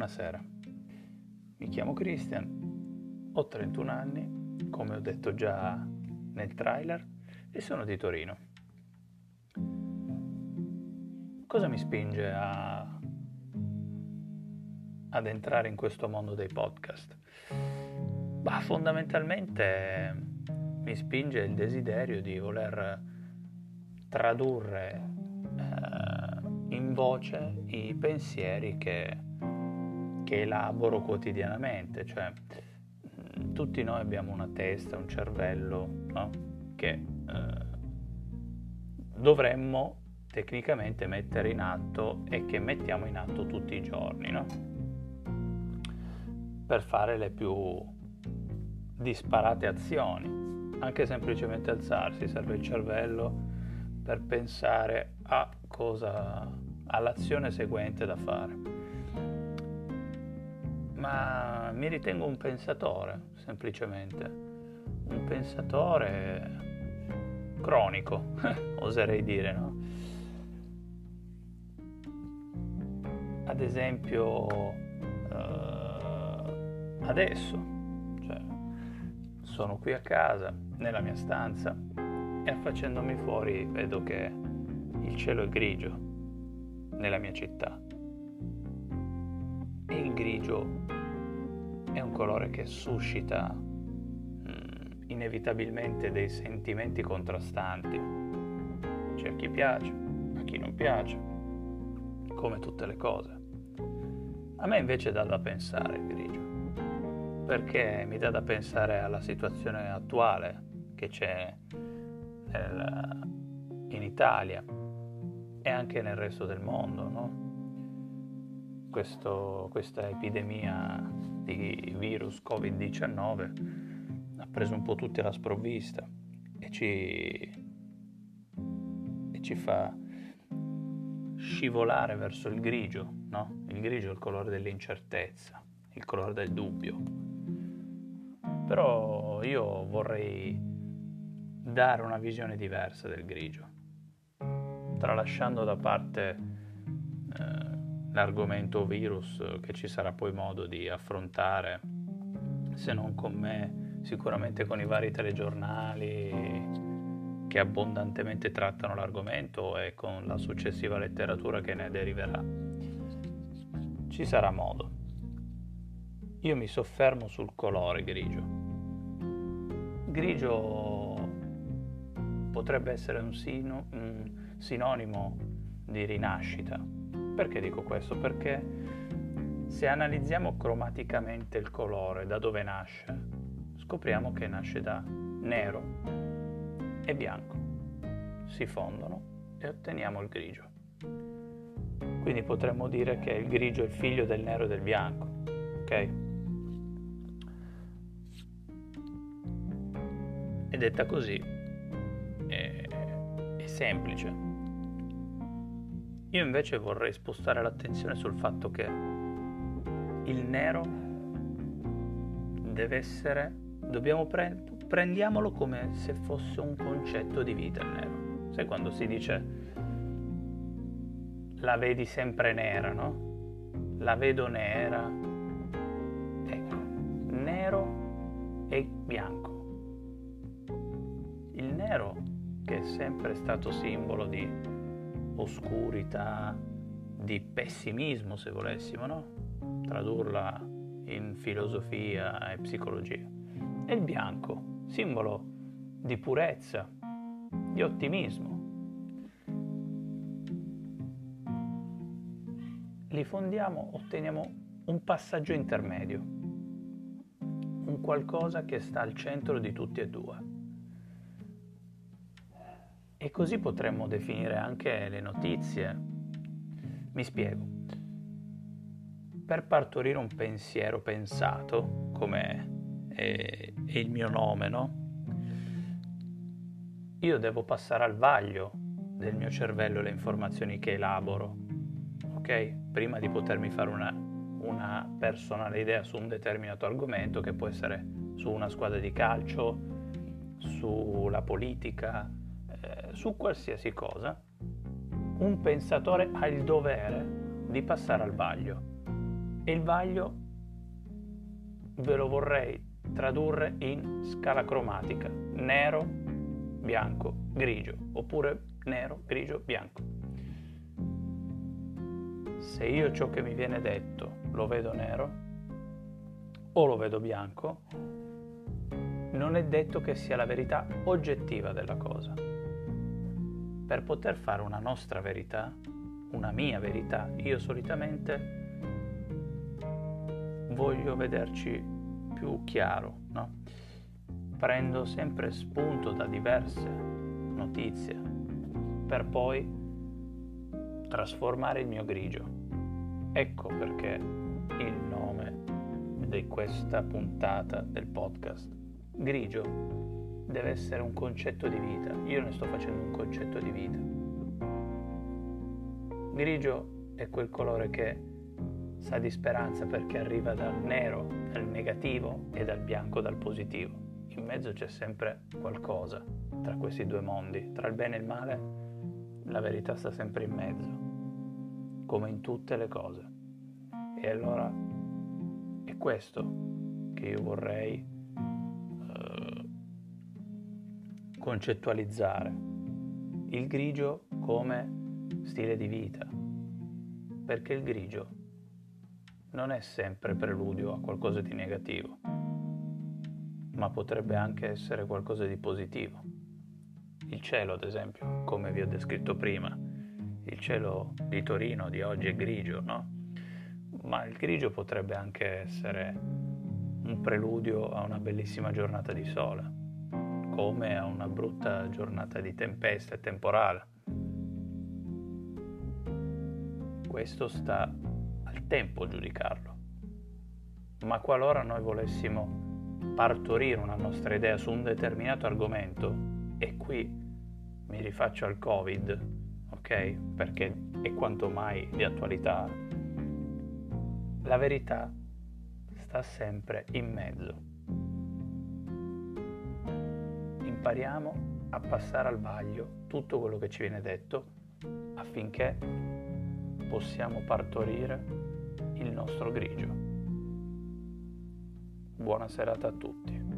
Buonasera, mi chiamo Christian, ho 31 anni, come ho detto già nel trailer, e sono di Torino. Cosa mi spinge a... ad entrare in questo mondo dei podcast? Bah, fondamentalmente mi spinge il desiderio di voler tradurre eh, in voce i pensieri che che elaboro quotidianamente, cioè mm, tutti noi abbiamo una testa, un cervello no? che eh, dovremmo tecnicamente mettere in atto e che mettiamo in atto tutti i giorni, no? per fare le più disparate azioni, anche semplicemente alzarsi, serve il cervello per pensare a cosa, all'azione seguente da fare ma mi ritengo un pensatore, semplicemente. Un pensatore cronico, oserei dire, no? Ad esempio, eh, adesso, cioè, sono qui a casa, nella mia stanza, e affacendomi fuori vedo che il cielo è grigio nella mia città e il grigio è un colore che suscita mm, inevitabilmente dei sentimenti contrastanti. C'è a chi piace, a chi non piace, come tutte le cose. A me invece dà da pensare il grigio, perché mi dà da pensare alla situazione attuale che c'è nel, in Italia e anche nel resto del mondo, no? Questo, questa epidemia di virus Covid-19 ha preso un po' tutti alla sprovvista e ci, e ci fa scivolare verso il grigio, no? Il grigio è il colore dell'incertezza, il colore del dubbio. Però io vorrei dare una visione diversa del grigio, tralasciando da parte l'argomento virus che ci sarà poi modo di affrontare, se non con me, sicuramente con i vari telegiornali che abbondantemente trattano l'argomento e con la successiva letteratura che ne deriverà. Ci sarà modo. Io mi soffermo sul colore grigio. Grigio potrebbe essere un, sino, un sinonimo di rinascita, perché dico questo? Perché se analizziamo cromaticamente il colore, da dove nasce, scopriamo che nasce da nero e bianco. Si fondono e otteniamo il grigio. Quindi potremmo dire che il grigio è il figlio del nero e del bianco, ok? E detta così è, è semplice io invece vorrei spostare l'attenzione sul fatto che il nero deve essere, dobbiamo pre- prendiamolo come se fosse un concetto di vita il nero. Sai quando si dice la vedi sempre nera, no? La vedo nera. Ecco, nero e bianco. Il nero che è sempre stato simbolo di oscurità, di pessimismo, se volessimo, no? Tradurla in filosofia e psicologia. E il bianco, simbolo di purezza, di ottimismo. Li fondiamo, otteniamo un passaggio intermedio, un qualcosa che sta al centro di tutti e due. E così potremmo definire anche le notizie. Mi spiego. Per partorire un pensiero pensato, come è, è il mio nome, no? Io devo passare al vaglio del mio cervello le informazioni che elaboro, ok? Prima di potermi fare una, una personale idea su un determinato argomento che può essere su una squadra di calcio, sulla politica, su qualsiasi cosa, un pensatore ha il dovere di passare al vaglio E il vaglio ve lo vorrei tradurre in scala cromatica, nero, bianco, grigio, oppure nero, grigio, bianco. Se io ciò che mi viene detto lo vedo nero o lo vedo bianco, non è detto che sia la verità oggettiva della cosa. Per poter fare una nostra verità, una mia verità, io solitamente voglio vederci più chiaro, no? Prendo sempre spunto da diverse notizie per poi trasformare il mio grigio. Ecco perché il nome di questa puntata del podcast. Grigio deve essere un concetto di vita. Io ne sto facendo un concetto di vita. Grigio è quel colore che sa di speranza perché arriva dal nero, dal negativo e dal bianco, dal positivo. In mezzo c'è sempre qualcosa tra questi due mondi, tra il bene e il male, la verità sta sempre in mezzo, come in tutte le cose. E allora è questo che io vorrei concettualizzare, il grigio come stile di vita, perché il grigio non è sempre preludio a qualcosa di negativo, ma potrebbe anche essere qualcosa di positivo. Il cielo, ad esempio, come vi ho descritto prima, il cielo di Torino di oggi è grigio, no? Ma il grigio potrebbe anche essere un preludio a una bellissima giornata di sole, come a una brutta giornata di tempesta e temporale. Questo sta tempo giudicarlo. Ma qualora noi volessimo partorire una nostra idea su un determinato argomento, e qui mi rifaccio al Covid, ok? Perché è quanto mai di attualità, la verità sta sempre in mezzo. Impariamo a passare al vaglio tutto quello che ci viene detto affinché possiamo partorire il nostro grigio. Buona serata a tutti.